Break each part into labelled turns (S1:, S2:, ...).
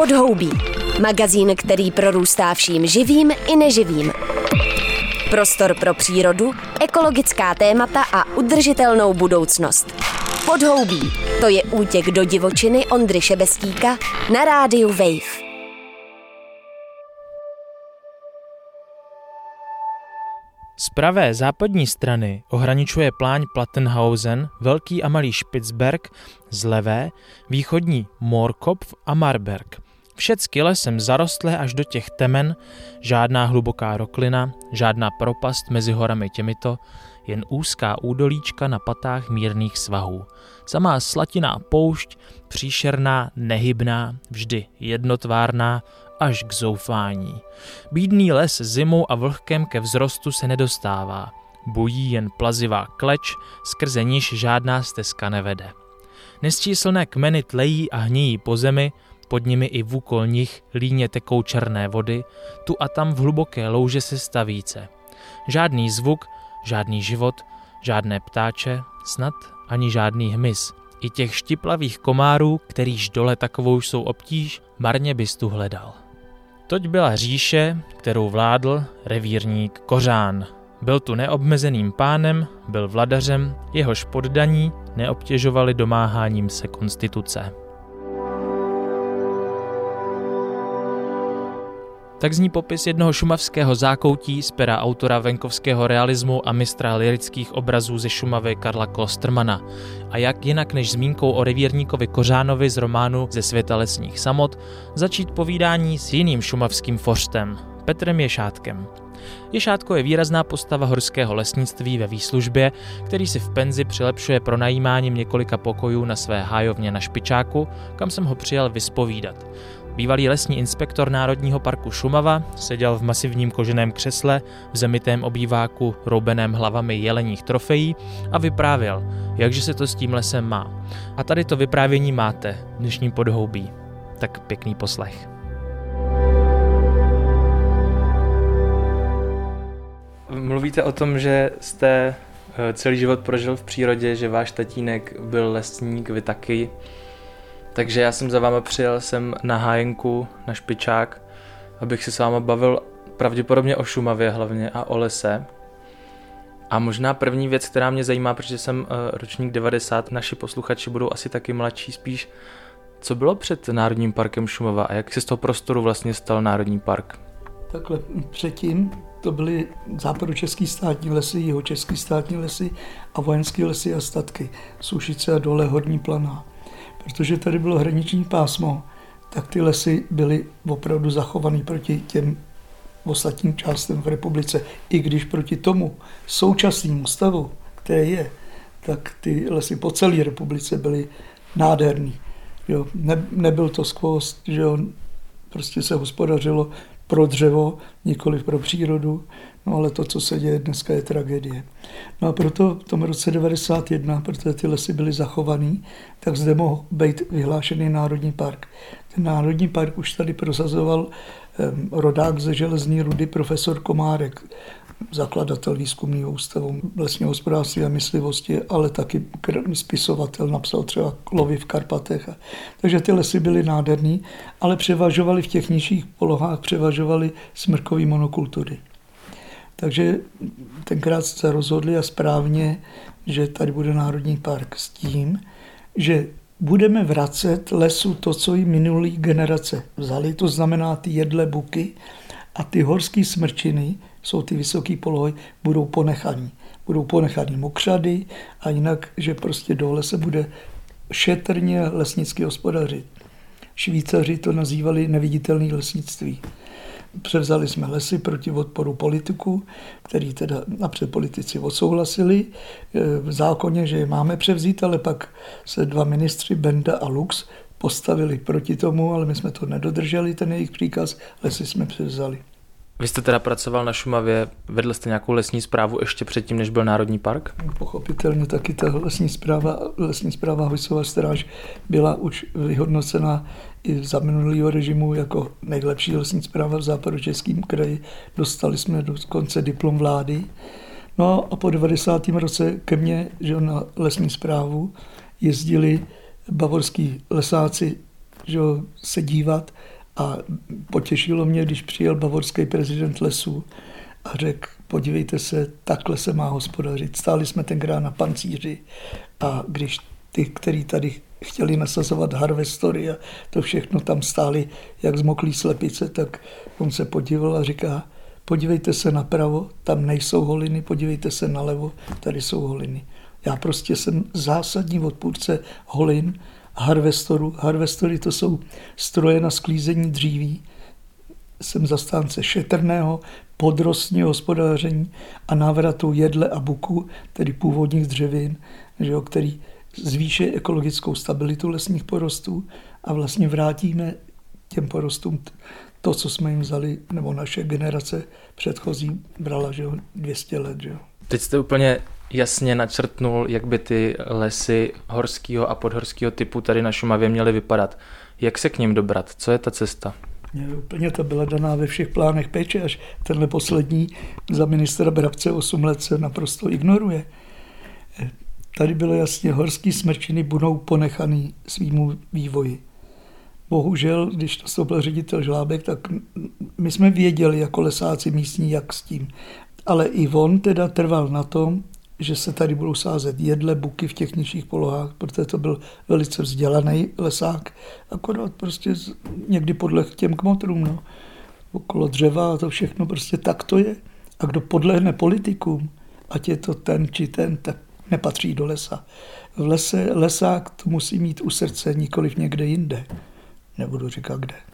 S1: Podhoubí. Magazín, který prorůstá vším živým i neživým. Prostor pro přírodu, ekologická témata a udržitelnou budoucnost. Podhoubí. To je útěk do divočiny Ondry Šebestíka na rádiu Wave.
S2: Z pravé západní strany ohraničuje pláň Plattenhausen, Velký a Malý Spitzberg, z levé východní Morkopf a Marberg. Všecky lesem zarostlé až do těch temen, žádná hluboká roklina, žádná propast mezi horami těmito, jen úzká údolíčka na patách mírných svahů. Samá slatiná poušť, příšerná, nehybná, vždy jednotvárná, až k zoufání. Bídný les zimou a vlhkem ke vzrostu se nedostává. Bují jen plazivá kleč, skrze níž žádná stezka nevede. Nesčíslné kmeny tlejí a hníjí po zemi, pod nimi i v úkol nich líně tekou černé vody, tu a tam v hluboké louže se stavíce. Žádný zvuk, žádný život, žádné ptáče, snad ani žádný hmyz. I těch štiplavých komárů, kterýž dole takovou jsou obtíž, marně bys tu hledal. Toť byla říše, kterou vládl revírník Kořán. Byl tu neobmezeným pánem, byl vladařem, jehož poddaní neobtěžovali domáháním se konstituce. Tak zní popis jednoho šumavského zákoutí z pera autora venkovského realismu a mistra lirických obrazů ze Šumavy Karla Klostermana. A jak jinak než zmínkou o revírníkovi Kořánovi z románu Ze světa lesních samot, začít povídání s jiným šumavským fořtem, Petrem Ješátkem. Ješátko je výrazná postava horského lesnictví ve výslužbě, který si v penzi přilepšuje pronajímáním několika pokojů na své hájovně na Špičáku, kam jsem ho přijal vyspovídat. Bývalý lesní inspektor Národního parku Šumava seděl v masivním koženém křesle v zemitém obýváku roubeném hlavami jeleních trofejí a vyprávěl, jakže se to s tím lesem má. A tady to vyprávění máte, dnešní podhoubí. Tak pěkný poslech. Mluvíte o tom, že jste eh, celý život prožil v přírodě, že váš tatínek byl lesník, vy taky. Takže já jsem za váma přijel sem na hájenku, na špičák, abych se s váma bavil pravděpodobně o Šumavě hlavně a o lese. A možná první věc, která mě zajímá, protože jsem uh, ročník 90, naši posluchači budou asi taky mladší spíš, co bylo před Národním parkem Šumava a jak se z toho prostoru vlastně stal Národní park?
S3: Takhle předtím to byly západočeský státní lesy, jeho český státní lesy a vojenské lesy a statky, Sušice a dole Horní Planá protože tady bylo hraniční pásmo, tak ty lesy byly opravdu zachované proti těm ostatním částem v republice. I když proti tomu současnému stavu, který je, tak ty lesy po celé republice byly nádherný. Jo, ne, nebyl to skvost, že jo, prostě se hospodařilo pro dřevo, nikoli pro přírodu. No ale to, co se děje dneska, je tragédie. No a proto v tom roce 91, protože ty lesy byly zachovaný, tak zde mohl být vyhlášený Národní park. Ten Národní park už tady prosazoval rodák ze železní rudy profesor Komárek, zakladatel výzkumného ústavu lesního hospodářství a myslivosti, ale taky spisovatel, napsal třeba Lovy v Karpatech. Takže ty lesy byly nádherný, ale převažovaly v těch nižších polohách, převažovaly smrkové monokultury. Takže tenkrát se rozhodli a správně, že tady bude Národní park s tím, že budeme vracet lesu to, co i minulý generace vzali, to znamená ty jedle buky a ty horské smrčiny, jsou ty vysoké polohy, budou ponechaný. Budou ponechaný mokřady a jinak, že prostě dole se bude šetrně lesnicky hospodařit. Švýcaři to nazývali neviditelné lesnictví. Převzali jsme lesy proti odporu politiků, který teda napřed politici odsouhlasili e, v zákoně, že je máme převzít, ale pak se dva ministři, Benda a Lux, postavili proti tomu, ale my jsme to nedodrželi, ten jejich příkaz, lesy jsme převzali.
S2: Vy jste teda pracoval na Šumavě, vedl jste nějakou lesní zprávu ještě předtím, než byl Národní park?
S3: Pochopitelně taky ta lesní zpráva, lesní zpráva Hojsová stráž byla už vyhodnocena i za minulého režimu jako nejlepší lesní zpráva v západu Českém kraji. Dostali jsme do konce diplom vlády. No a po 90. roce ke mně že na lesní zprávu jezdili bavorský lesáci že se dívat a potěšilo mě, když přijel bavorský prezident lesů a řekl, podívejte se, takhle se má hospodařit. Stáli jsme tenkrát na pancíři a když ty, kteří tady chtěli nasazovat harvestory a to všechno tam stáli jak zmoklý slepice, tak on se podíval a říká, podívejte se napravo, tam nejsou holiny, podívejte se nalevo, tady jsou holiny. Já prostě jsem zásadní odpůrce holin, harvestoru. Harvestory to jsou stroje na sklízení dříví. Jsem zastánce šetrného, podrostního hospodáření a návratu jedle a buku, tedy původních dřevin, že jo, který zvýší ekologickou stabilitu lesních porostů a vlastně vrátíme těm porostům to, co jsme jim vzali, nebo naše generace předchozí brala, že jo, 200 let. Že jo.
S4: Teď jste úplně jasně načrtnul, jak by ty lesy horského a podhorského typu tady na Šumavě měly vypadat. Jak se k ním dobrat? Co je ta cesta?
S3: Mě úplně to byla daná ve všech plánech péče, až tenhle poslední za ministra Brabce 8 let se naprosto ignoruje. Tady bylo jasně, horský smrčiny budou ponechaný svýmu vývoji. Bohužel, když to byl ředitel Žlábek, tak my jsme věděli jako lesáci místní, jak s tím. Ale i on teda trval na tom, že se tady budou sázet jedle, buky v těch nižších polohách, protože to byl velice vzdělaný lesák, akorát prostě někdy podle těm kmotrům, no. okolo dřeva a to všechno prostě tak to je. A kdo podlehne politikům, ať je to ten či ten, tak nepatří do lesa. V lese lesák to musí mít u srdce, nikoliv někde jinde. Nebudu říkat kde.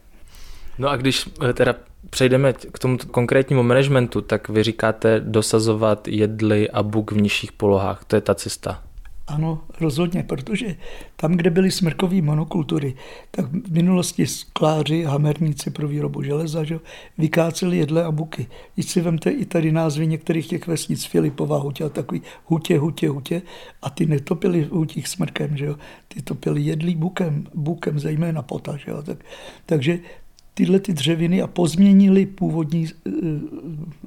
S4: No a když eh, teda přejdeme k tomu konkrétnímu managementu, tak vy říkáte dosazovat jedly a buk v nižších polohách. To je ta cesta.
S3: Ano, rozhodně, protože tam, kde byly smrkové monokultury, tak v minulosti skláři, hamerníci pro výrobu železa, že, vykáceli jedle a buky. Když si vemte i tady názvy některých těch vesnic, Filipová hutě a takový hutě, hutě, hutě, a ty netopili v hutích smrkem, že jo? ty topili jedlí bukem, bukem zejména pota. Že jo? Tak, takže tyhle ty dřeviny a pozměnili původní, eh,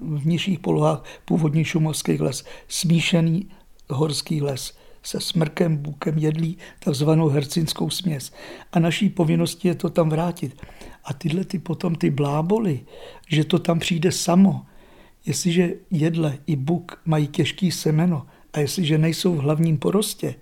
S3: v nižších polohách původní šumovský les, smíšený horský les se smrkem, bukem jedlí takzvanou hercinskou směs. A naší povinností je to tam vrátit. A tyhle ty potom ty bláboli, že to tam přijde samo, jestliže jedle i buk mají těžký semeno a jestliže nejsou v hlavním porostě,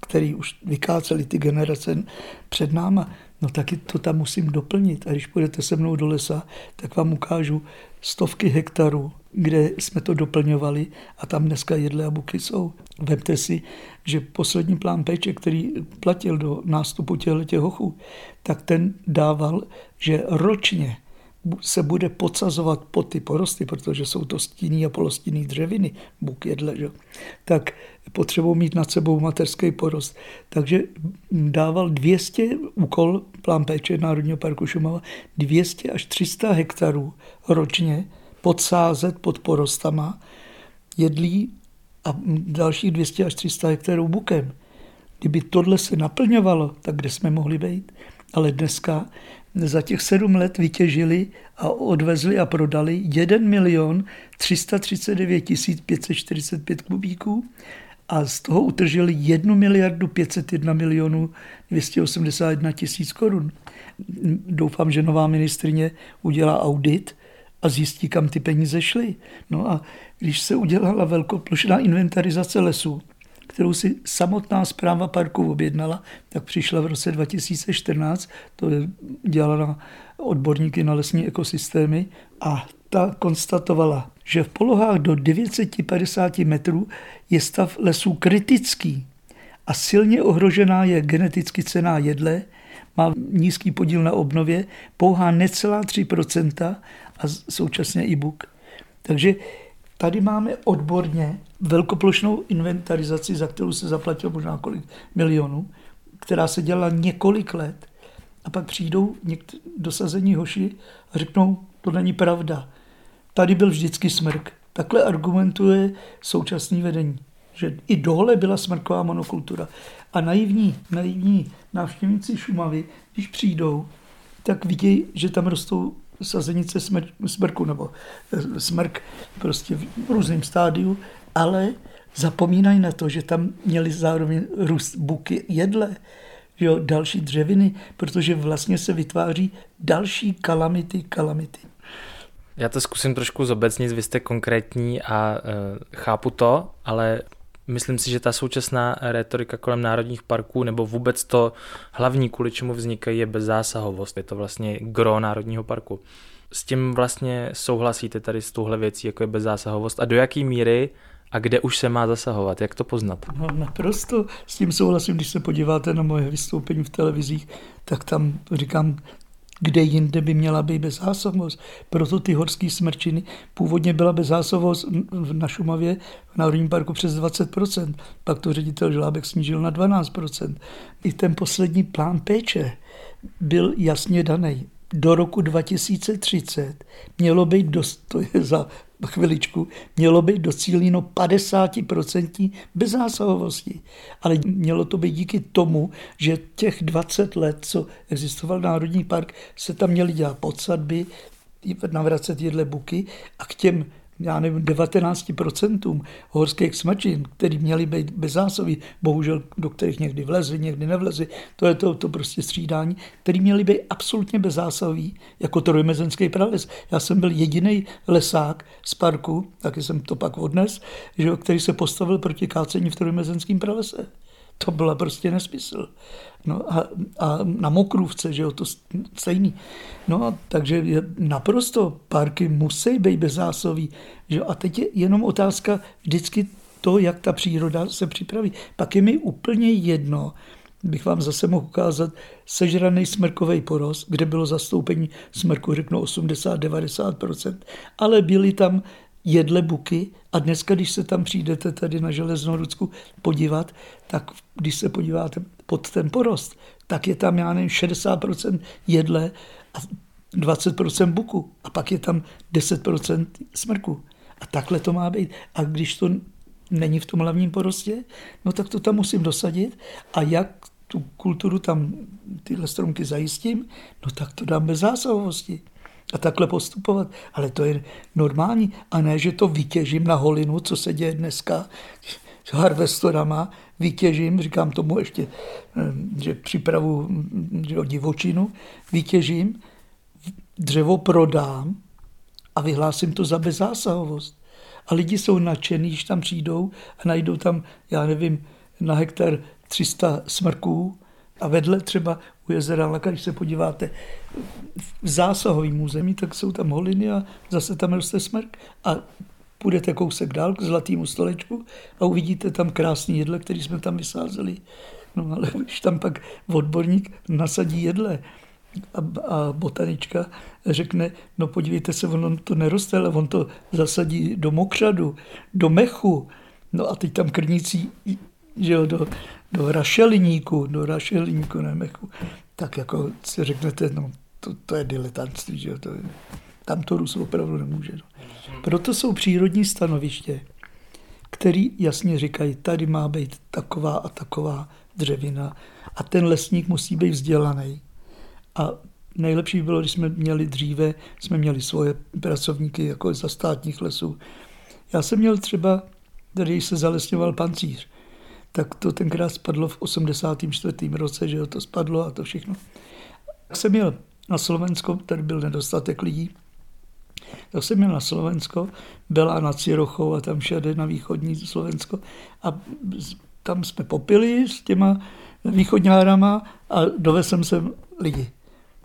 S3: který už vykáceli ty generace před náma, no taky to tam musím doplnit. A když půjdete se mnou do lesa, tak vám ukážu stovky hektarů, kde jsme to doplňovali a tam dneska jedle a buky jsou. Vemte si, že poslední plán péče, který platil do nástupu těchto hochů, tak ten dával, že ročně se bude podsazovat po ty porosty, protože jsou to stinný a polostinný dřeviny, buk jedle, že? tak potřebují mít nad sebou materský porost. Takže dával 200 úkol, plán péče Národního parku Šumava, 200 až 300 hektarů ročně podsázet pod porostama jedlí a dalších 200 až 300 hektarů bukem. Kdyby tohle se naplňovalo, tak kde jsme mohli být? Ale dneska za těch sedm let vytěžili a odvezli a prodali 1 milion 339 545 kubíků a z toho utržili 1 miliardu 501 milionů 281 tisíc korun. Doufám, že nová ministrině udělá audit a zjistí, kam ty peníze šly. No a když se udělala velkoplošná inventarizace lesů, kterou si samotná zpráva parku objednala, tak přišla v roce 2014, to dělala na odborníky na lesní ekosystémy a ta konstatovala, že v polohách do 950 metrů je stav lesů kritický a silně ohrožená je geneticky cená jedle, má nízký podíl na obnově, pouhá necelá 3% a současně i buk. Takže tady máme odborně velkoplošnou inventarizaci, za kterou se zaplatilo možná kolik milionů, která se dělala několik let a pak přijdou někt- dosazení hoši a řeknou, to není pravda. Tady byl vždycky smrk. Takhle argumentuje současný vedení, že i dole byla smrková monokultura. A naivní, naivní návštěvníci Šumavy, když přijdou, tak vidějí, že tam rostou sazenice smr- smrku nebo eh, smrk prostě v různém stádiu, ale zapomínají na to, že tam měli zároveň růst buky jedle, jo, další dřeviny, protože vlastně se vytváří další kalamity, kalamity.
S4: Já to zkusím trošku zobecnit, vy jste konkrétní a e, chápu to, ale myslím si, že ta současná retorika kolem národních parků nebo vůbec to hlavní, kvůli čemu vznikají, je bezzásahovost. Je to vlastně gro národního parku. S tím vlastně souhlasíte tady s touhle věcí, jako je bezzásahovost a do jaké míry a kde už se má zasahovat? Jak to poznat?
S3: No, naprosto s tím souhlasím, když se podíváte na moje vystoupení v televizích, tak tam říkám, kde jinde by měla být bezzásahovost. Proto ty horské smrčiny původně byla bezzásahovost na Šumavě v Národním parku přes 20%, pak to ředitel Žlábek snížil na 12%. I ten poslední plán péče byl jasně daný do roku 2030 mělo být dost, to je za chviličku, mělo být docíleno 50% bezzásahovosti. Ale mělo to být díky tomu, že těch 20 let, co existoval Národní park, se tam měly dělat podsadby, navracet jedle buky a k těm já nevím, 19% horských smrčin, který měly být bezzásoví, bohužel do kterých někdy vlezli, někdy nevlezli, to je to, to prostě střídání, který měly být absolutně bezzásahový, jako trojmezenský prales. Já jsem byl jediný lesák z parku, taky jsem to pak odnes, že, který se postavil proti kácení v trojmezenském pralese. To byla prostě nesmysl. No a, a na Mokrůvce, že jo, to stejný. No a takže naprosto parky musí být bezzásový. Že jo? A teď je jenom otázka vždycky to, jak ta příroda se připraví. Pak je mi úplně jedno, bych vám zase mohl ukázat sežraný smrkový porost, kde bylo zastoupení smrku, řeknu 80-90%, ale byly tam jedle buky a dneska, když se tam přijdete tady na Železnorudsku podívat, tak když se podíváte pod ten porost, tak je tam, já nevím, 60% jedle a 20% buku a pak je tam 10% smrku. A takhle to má být. A když to není v tom hlavním porostě, no tak to tam musím dosadit a jak tu kulturu tam tyhle stromky zajistím, no tak to dám bez zásahovosti a takhle postupovat. Ale to je normální. A ne, že to vytěžím na holinu, co se děje dneska s harvestorama, vytěžím, říkám tomu ještě, eh, že připravu že divočinu, vytěžím, dřevo prodám a vyhlásím to za bezzásahovost. A lidi jsou nadšení, když tam přijdou a najdou tam, já nevím, na hektar 300 smrků a vedle třeba u jezera Laka, když se podíváte v zásahovém území, tak jsou tam holiny a zase tam roste smrk. A půjdete kousek dál k zlatému stolečku a uvidíte tam krásný jedle, který jsme tam vysázeli. No ale když tam pak odborník nasadí jedle a, a botanička řekne, no podívejte se, on to neroste, ale on to zasadí do mokřadu, do mechu, no a teď tam krnící že jo, do, do rašeliníku, do rašeliníku, ne mechu, tak jako si řeknete, no to, to je diletantství, že to je, tam to růst opravdu nemůže. No. Proto jsou přírodní stanoviště, který jasně říkají, tady má být taková a taková dřevina a ten lesník musí být vzdělaný. A nejlepší bylo, když jsme měli dříve, jsme měli svoje pracovníky jako za státních lesů. Já jsem měl třeba, tady se zalesňoval pancíř, tak to tenkrát spadlo v 84. roce, že to spadlo a to všechno. Tak jsem měl na Slovensko, tady byl nedostatek lidí, tak jsem měl na Slovensko, byla na Cirochou a tam všade na východní Slovensko a tam jsme popili s těma východňárama a dovezl jsem sem lidi.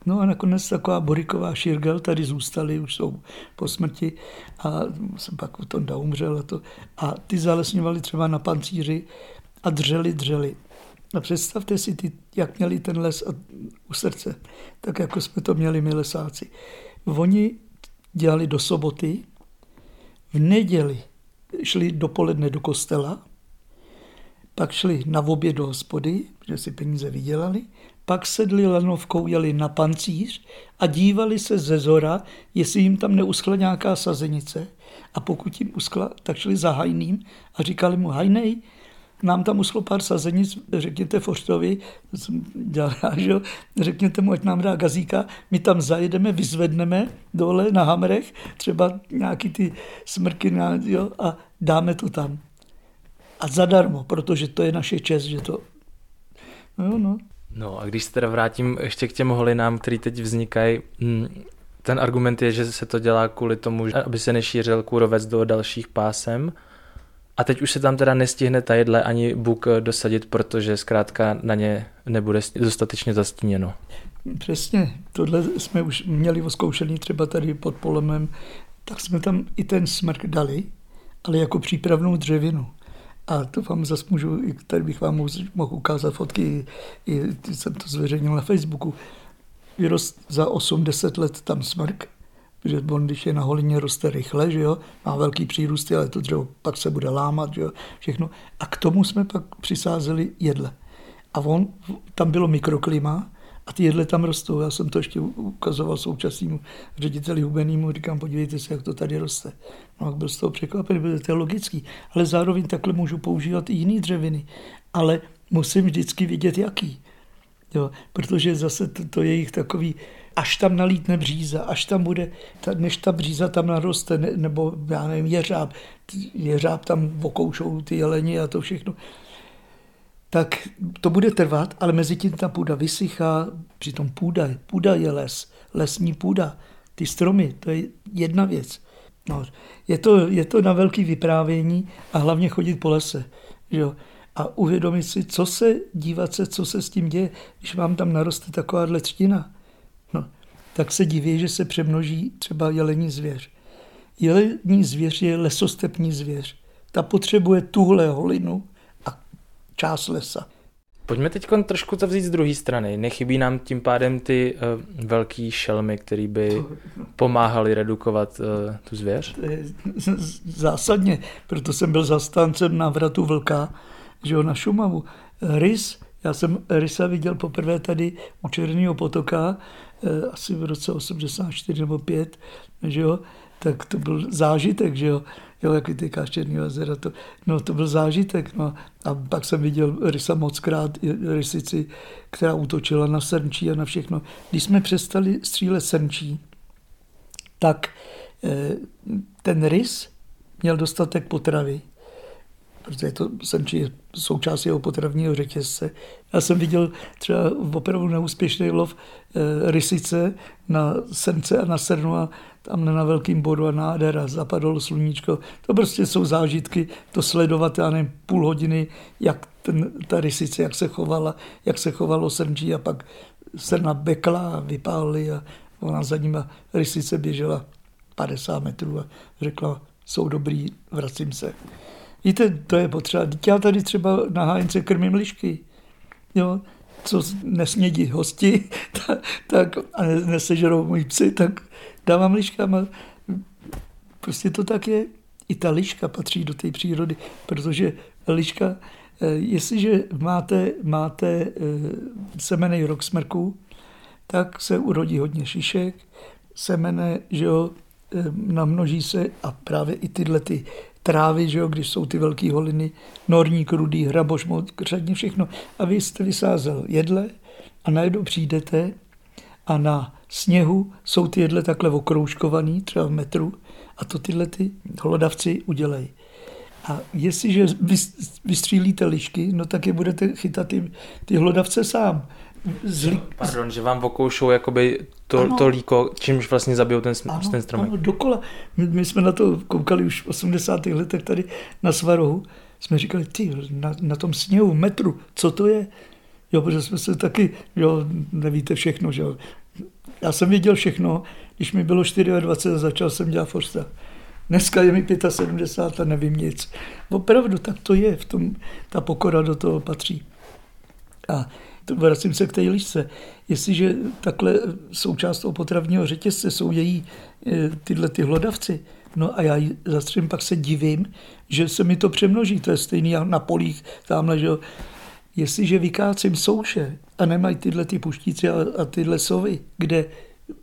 S3: No a nakonec taková Boriková Širgel tady zůstali, už jsou po smrti a jsem pak u tom umřel a to. A ty zalesňovali třeba na pancíři a dřeli, dřeli. A představte si, ty, jak měli ten les u srdce, tak jako jsme to měli my lesáci. Oni dělali do soboty, v neděli šli dopoledne do kostela, pak šli na oběd do hospody, že si peníze vydělali, pak sedli lanovkou, jeli na pancíř a dívali se ze zora, jestli jim tam neuschla nějaká sazenice. A pokud jim uskla, tak šli za hajným a říkali mu, hajnej, nám tam uschlo pár sazenic, řekněte Foštovi, že? řekněte mu, ať nám dá gazíka, my tam zajedeme, vyzvedneme dole na hamrech, třeba nějaký ty smrky jo, a dáme to tam. A zadarmo, protože to je naše čest, že to... No, no.
S4: No a když se teda vrátím ještě k těm holinám, které teď vznikají, hm, ten argument je, že se to dělá kvůli tomu, aby se nešířil kůrovec do dalších pásem. A teď už se tam teda nestihne ta jedle ani buk dosadit, protože zkrátka na ně nebude dostatečně zastíněno.
S3: Přesně, tohle jsme už měli oskoušený třeba tady pod polemem, tak jsme tam i ten smrk dali, ale jako přípravnou dřevinu. A to vám zase můžu, tady bych vám mohl ukázat fotky, i, jsem to zveřejnil na Facebooku. Vyrost za 8-10 let tam smrk, protože on, když je na holině, roste rychle, že jo, má velký přírůsty, ale to dřevo pak se bude lámat, že jo, všechno. A k tomu jsme pak přisázeli jedle. A on, tam bylo mikroklima, a ty jedle tam rostou. Já jsem to ještě ukazoval současnému řediteli Hubenému, říkám, podívejte se, jak to tady roste. No, byl z toho překvapený, protože to je logický. Ale zároveň takhle můžu používat i jiné dřeviny. Ale musím vždycky vidět, jaký. Jo, protože zase to, to je jich takový, až tam nalítne bříza, až tam bude, ta, než ta bříza tam naroste, ne, nebo já nevím, jeřáb, jeřáb tam okoušou ty jeleni a to všechno, tak to bude trvat, ale mezi tím ta půda vysychá, přitom půda, půda je les, lesní půda, ty stromy, to je jedna věc. No, je, to, je to na velký vyprávění a hlavně chodit po lese. Že jo? A uvědomit si, co se, dívat se, co se s tím děje, když vám tam naroste taková třtina. Tak se diví, že se přemnoží třeba jelení zvěř. Jelení zvěř je lesostepní zvěř. Ta potřebuje tuhle holinu, část lesa.
S4: Pojďme teď trošku to vzít z druhé strany. Nechybí nám tím pádem ty uh, velký šelmy, které by pomáhaly redukovat uh, tu zvěř?
S3: Zásadně, proto jsem byl zastáncem návratu vlka že jo, na Šumavu. Rys, já jsem Rysa viděl poprvé tady u Černého potoka, asi v roce 84 nebo 5, že jo, tak to byl zážitek, že jo jo, jak vytyká Černý jezera, to, no, to byl zážitek. No. A pak jsem viděl rysa mockrát, rysici, která útočila na srnčí a na všechno. Když jsme přestali střílet srnčí, tak eh, ten rys měl dostatek potravy, protože to srnčí je součást jeho potravního řetězce. Já jsem viděl třeba opravdu neúspěšný lov e, rysice na srnce a na srnu a tam na velkým bodu a nádhera, zapadlo sluníčko. To prostě jsou zážitky, to sledovat, já nevím, půl hodiny, jak ten, ta rysice, jak se chovala, jak se chovalo srnčí a pak srna bekla a vypálili a ona za nima rysice běžela 50 metrů a řekla, jsou dobrý, vracím se. Víte, to je potřeba. Já tady třeba na hájence krmím lišky. Jo, co nesnědí hosti, tak, tak a nesežerou moji psy, tak dávám liškám a prostě to tak je. I ta liška patří do té přírody, protože liška, eh, jestliže máte, máte eh, semenej rok smrku, tak se urodí hodně šišek, semene, že jo, eh, namnoží se a právě i tyhle ty trávy, že jo, když jsou ty velké holiny, norník, rudý, hraboš, křadně, všechno. A vy jste vysázel jedle a najednou přijdete a na sněhu jsou ty jedle takhle okroužkovaný, třeba v metru, a to tyhle ty hlodavci udělají. A jestliže vystřílíte lišky, no tak je budete chytat ty, ty hlodavce sám.
S4: Zli... Pardon, že vám okoušou jakoby to, ano, to líko, čímž vlastně zabijou ten, ano, ten stromek.
S3: Ano, dokola. My, my jsme na to koukali už v 80. letech tady na Svarohu. Jsme říkali, ty, na, na tom sněhu, metru, co to je? Jo, protože jsme se taky, jo, nevíte všechno, že jo. Já jsem věděl všechno, když mi bylo 24 začal jsem dělat forsta. Dneska je mi 75 a nevím nic. Opravdu, tak to je, v tom, ta pokora do toho patří. A vracím se k té lišce. Jestliže takhle součást toho potravního řetězce jsou její eh, tyhle ty hlodavci, no a já ji zastřím, pak se divím, že se mi to přemnoží. To je stejný na polích tamhle, že jo. Jestliže vykácím souše a nemají tyhle ty puštíci a, a tyhle sovy, kde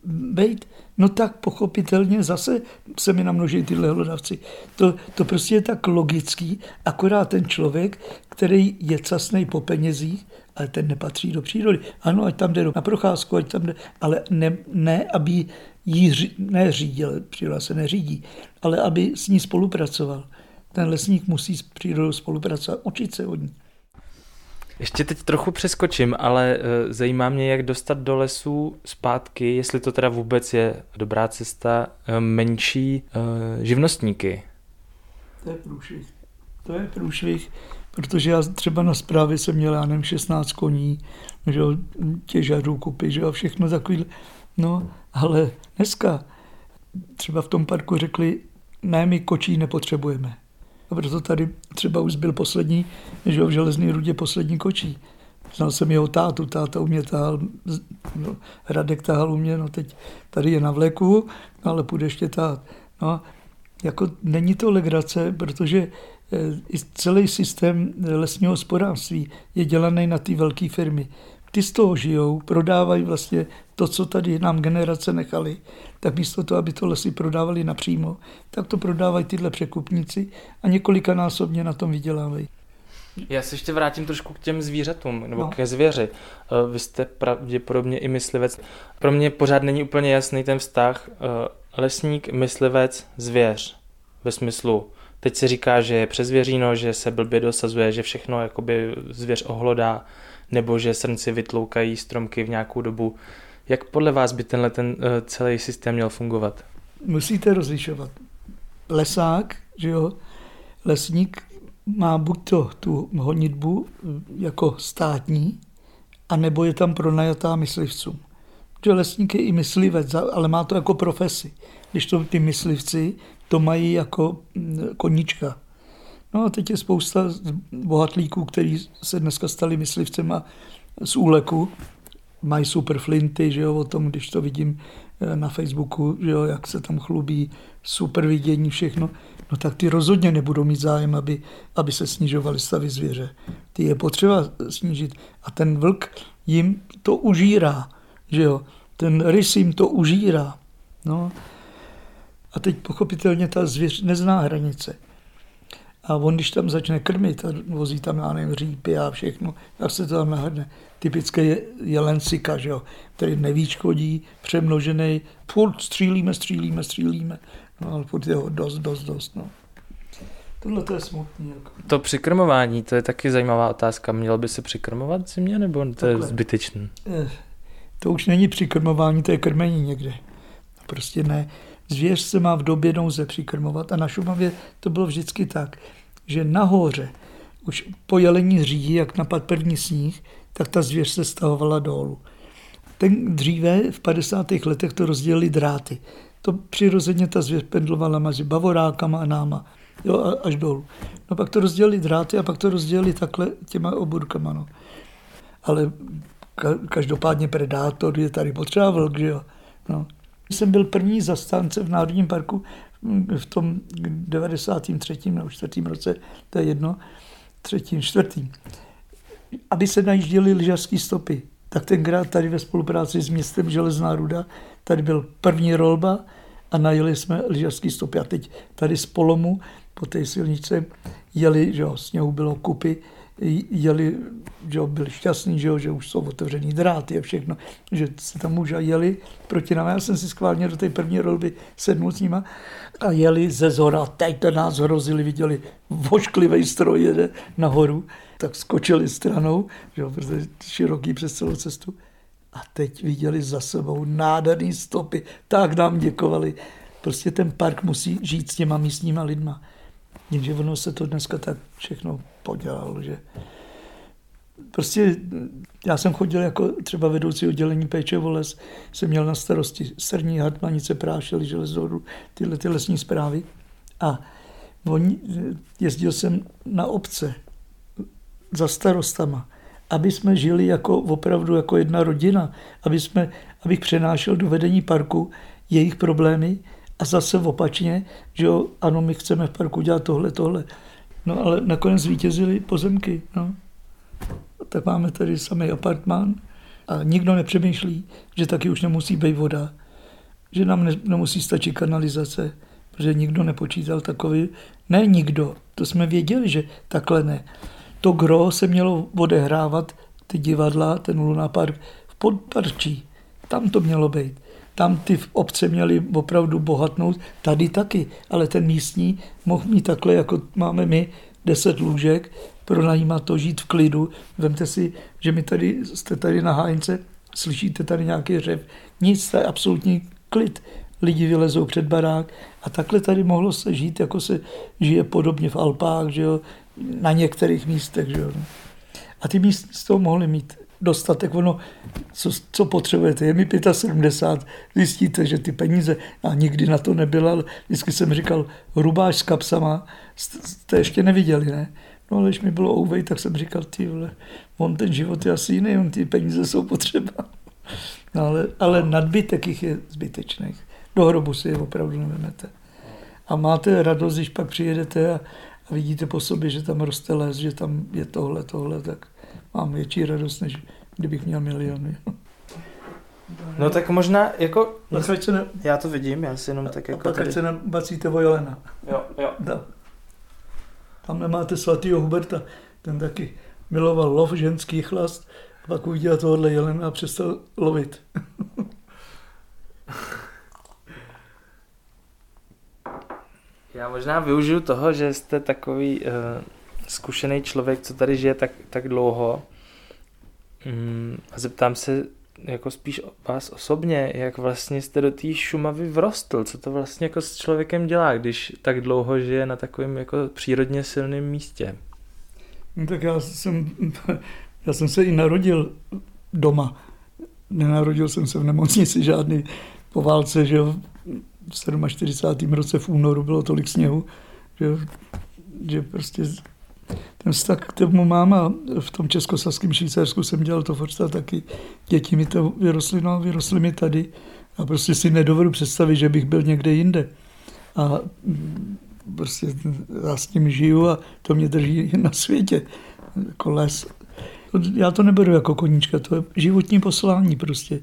S3: bejt, no tak pochopitelně zase se mi namnoží tyhle hlodavci. To, to prostě je tak logický, akorát ten člověk, který je casnej po penězích, ale ten nepatří do přírody. Ano, ať tam jde na procházku, ať tam jde, ale ne, ne aby jí neřídil, příroda se neřídí, ale aby s ní spolupracoval. Ten lesník musí s přírodou spolupracovat, učit se od ní.
S4: Ještě teď trochu přeskočím, ale uh, zajímá mě, jak dostat do lesů zpátky, jestli to teda vůbec je dobrá cesta, uh, menší uh, živnostníky.
S3: To je průšvih. To je průšvih, protože já třeba na zprávě jsem měl, já nevím, 16 koní, že těžarů, kupy, že a všechno takový. No, ale dneska třeba v tom parku řekli, ne, my kočí nepotřebujeme. A proto tady třeba už byl poslední, že v železné rudě poslední kočí. Znal jsem jeho tátu, táta u mě tahal, no, Radek tahal u mě, no teď tady je na vleku, no, ale půjde ještě tát. No, jako není to legrace, protože i celý systém lesního hospodářství je dělaný na ty velké firmy ty z toho žijou, prodávají vlastně to, co tady nám generace nechali, tak místo toho, aby to lesy prodávali napřímo, tak to prodávají tyhle překupníci a několikanásobně na tom vydělávají.
S4: Já se ještě vrátím trošku k těm zvířatům, nebo no. ke zvěři. Eh, vy jste pravděpodobně i myslivec. Pro mě pořád není úplně jasný ten vztah eh, lesník, myslivec, zvěř. Ve smyslu, teď se říká, že je přezvěříno, že se blbě dosazuje, že všechno jakoby zvěř ohlodá nebo že srnci vytloukají stromky v nějakou dobu. Jak podle vás by tenhle ten uh, celý systém měl fungovat?
S3: Musíte rozlišovat. Lesák, že jo, lesník má buď to tu honitbu eh, jako státní, anebo je tam pronajatá myslivcům. Že lesník je i myslivec, ale má to jako profesi. Když to ty myslivci to mají jako mm, koníčka. No a teď je spousta bohatlíků, kteří se dneska stali myslivcema z úleku, mají super flinty, že jo, o tom, když to vidím eh, na Facebooku, že jo, jak se tam chlubí, super vidění, všechno, no tak ty rozhodně nebudou mít zájem, aby, aby se snižovaly stavy zvěře. Ty je potřeba snížit a ten vlk jim to užírá, že jo, ten rys jim to užírá. No. A teď pochopitelně ta zvěř nezná hranice. A on, když tam začne krmit a vozí tam, já nevím, řípy a všechno, tak se to tam nahrne. Typické je jelen sika, že jo, který nevíčkodí, přemnožený, furt střílíme, střílíme, střílíme. No ale furt je ho dost, dost, dost. No. Tohle to je smutný. Jako.
S4: To přikrmování, to je taky zajímavá otázka. Mělo by se přikrmovat zimě, nebo to Takhle. je zbytečné?
S3: Eh, to už není přikrmování, to je krmení někde. Prostě ne. Zvěř se má v době nouze přikrmovat a na Šumavě to bylo vždycky tak, že nahoře, už po jelení řídí, jak napad první sníh, tak ta zvěř se stahovala dolů. Ten dříve v 50. letech to rozdělili dráty. To přirozeně ta zvěř pendlovala mezi bavorákama a náma, jo, až dolů. No pak to rozdělili dráty a pak to rozdělili takhle těma oburkama. No. Ale každopádně predátor je tady potřeba vlk, že jo. No. Jsem byl první zastánce v Národním parku v tom 93. nebo 4. roce, to je jedno, třetím, čtvrtým, aby se najížděly lyžařské stopy. Tak tenkrát tady ve spolupráci s městem Železná ruda, tady byl první rolba a najeli jsme lyžařské stopy. A teď tady z Polomu po té silnice jeli, že jo, sněhu bylo kupy, jeli, že byli šťastní, že, že už jsou otevřený dráty a všechno, že se tam už jeli proti nám. Já jsem si schválně do té první rolby sednul s nima a jeli ze zhora. Teď to nás hrozili, viděli vošklivý stroj jede nahoru, tak skočili stranou, že, protože široký přes celou cestu. A teď viděli za sebou nádherný stopy, tak nám děkovali. Prostě ten park musí žít s těma místníma lidma. Jenže ono se to dneska tak všechno podělalo, že prostě já jsem chodil jako třeba vedoucí oddělení péče o les, jsem měl na starosti Srní, Hartmanice, Prášely, Železoru, tyhle ty lesní zprávy. A on, jezdil jsem na obce za starostama, aby jsme žili jako opravdu jako jedna rodina, aby jsme, abych přenášel do vedení parku jejich problémy a zase opačně, že jo, ano, my chceme v parku dělat tohle, tohle. No ale nakonec zvítězili pozemky. No. Tak máme tady samý apartmán a nikdo nepřemýšlí, že taky už nemusí být voda, že nám ne, nemusí stačit kanalizace, protože nikdo nepočítal takový. Ne nikdo, to jsme věděli, že takhle ne. To gro se mělo odehrávat, ty divadla, ten Luna Park, v podparčí. Tam to mělo být. Tam ty obce měly opravdu bohatnout, tady taky, ale ten místní mohl mít takhle, jako máme my, deset lůžek, pronajímat to, žít v klidu. Vemte si, že my tady, jste tady na hájence, slyšíte tady nějaký řev, nic, to je absolutní klid. Lidi vylezou před barák a takhle tady mohlo se žít, jako se žije podobně v Alpách, že jo, na některých místech. Že jo. A ty místní z toho mohli mít dostatek. Ono, co, co potřebujete, je mi 75, zjistíte, že ty peníze, a nikdy na to nebyla, ale vždycky jsem říkal, rubáš s kapsama, jste ještě neviděli, ne? No ale když mi bylo ouvej, tak jsem říkal, ty vole, on ten život je asi jiný, on ty peníze jsou potřeba. No ale, ale nadbytek jich je zbytečných. Do hrobu si je opravdu nevemete. A máte radost, když pak přijedete a, a vidíte po sobě, že tam roste les, že tam je tohle, tohle, tak mám větší radost, než kdybych měl miliony.
S4: No tak možná jako...
S3: Tak se ne...
S4: Já to vidím, já si jenom tak jako...
S3: A pak tady... se nebacíte o Jelena.
S4: Jo, jo.
S3: Da. Tam nemáte svatýho Huberta, ten taky miloval lov, ženský chlast, a pak uviděl tohohle Jelena a přestal lovit.
S4: Já možná využiju toho, že jste takový uh, zkušený člověk, co tady žije tak, tak dlouho. Mm, a zeptám se jako spíš vás osobně, jak vlastně jste do té Šumavy vrostl, co to vlastně jako s člověkem dělá, když tak dlouho žije na takovém jako přírodně silném místě.
S3: No, tak já jsem, já jsem se i narodil doma. Nenarodil jsem se v nemocnici žádný po válce, že v 47. roce v únoru bylo tolik sněhu, že, že prostě ten vztah k tomu mám a v tom českosaském Švýcarsku jsem dělal to forsta taky. Děti mi to vyrostly, no vyrostly mi tady. A prostě si nedovedu představit, že bych byl někde jinde. A mm, prostě já s tím žiju a to mě drží na světě. Jako les. Já to neberu jako koníčka, to je životní poslání prostě.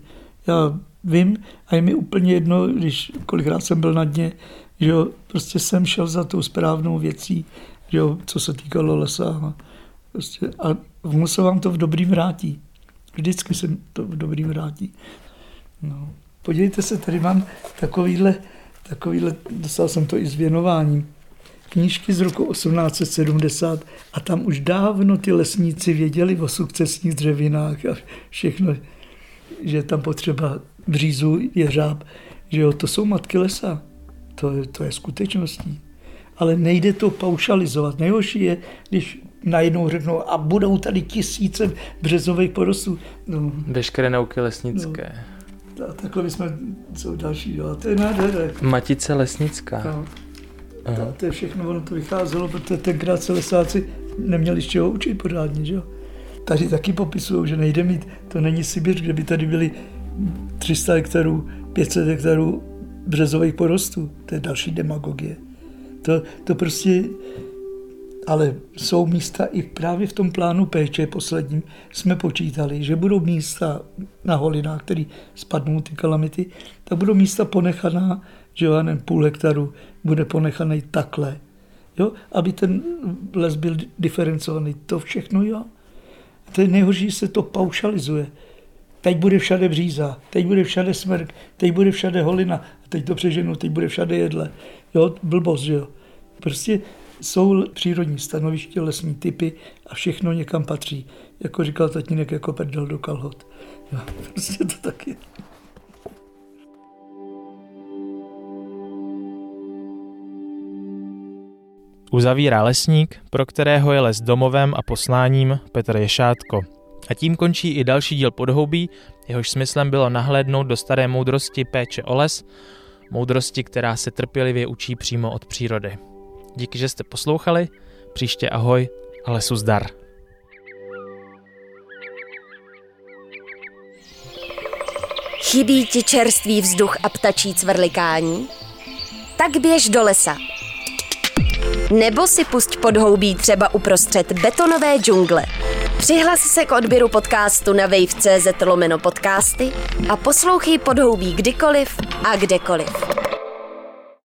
S3: Já vím a je mi úplně jedno, když kolikrát jsem byl na dně, že jo, prostě jsem šel za tou správnou věcí jo, co se týkalo lesa. Prostě, a ono se vám to v dobrým vrátí. Vždycky se to v dobrým vrátí. No. Podívejte se, tady mám takovýhle, takovýhle, dostal jsem to i s věnováním, knížky z roku 1870 a tam už dávno ty lesníci věděli o sukcesních dřevinách a všechno, že tam potřeba břízu, jeřáb, že jo, to jsou matky lesa. To, to je skutečností ale nejde to paušalizovat. Nejhorší je, když najednou řeknou, a budou tady tisíce březových porostů. No,
S4: Veškeré nauky lesnické.
S3: No, a takhle bychom, co další dělat, to je nádhera.
S4: Matice lesnická. No.
S3: Aha. To je všechno, ono to vycházelo, protože tenkrát se lesáci neměli z čeho učit pořádně, že jo. Tady taky popisují, že nejde mít, to není Sibir, kde by tady byly 300 hektarů, 500 hektarů březových porostů. To je další demagogie. To, to prostě, ale jsou místa i právě v tom plánu péče posledním jsme počítali, že budou místa na holinách, které spadnou ty kalamity, tak budou místa ponechaná, že jo, půl hektaru bude ponechaný takhle, jo, aby ten les byl diferencovaný. To všechno jo. To je nejhorší, se to paušalizuje. Teď bude všade bříza, teď bude všade smrk, teď bude všade holina, a teď to přeženu, teď bude všade jedle. Jo, blbost, jo. Prostě jsou přírodní stanoviště, lesní typy a všechno někam patří. Jako říkal tatínek, jako prdel do kalhot. Jo, prostě to tak je.
S4: Uzavírá lesník, pro kterého je les domovem a posláním Petr Ješátko. A tím končí i další díl podhoubí, jehož smyslem bylo nahlédnout do staré moudrosti péče o les, moudrosti, která se trpělivě učí přímo od přírody. Díky, že jste poslouchali. Příště ahoj a lesu zdar.
S1: Chybí ti čerstvý vzduch a ptačí cvrlikání? Tak běž do lesa. Nebo si pusť podhoubí třeba uprostřed betonové džungle. Přihlas se k odběru podcastu na wave.cz lomeno podcasty a poslouchej podhoubí kdykoliv a kdekoliv.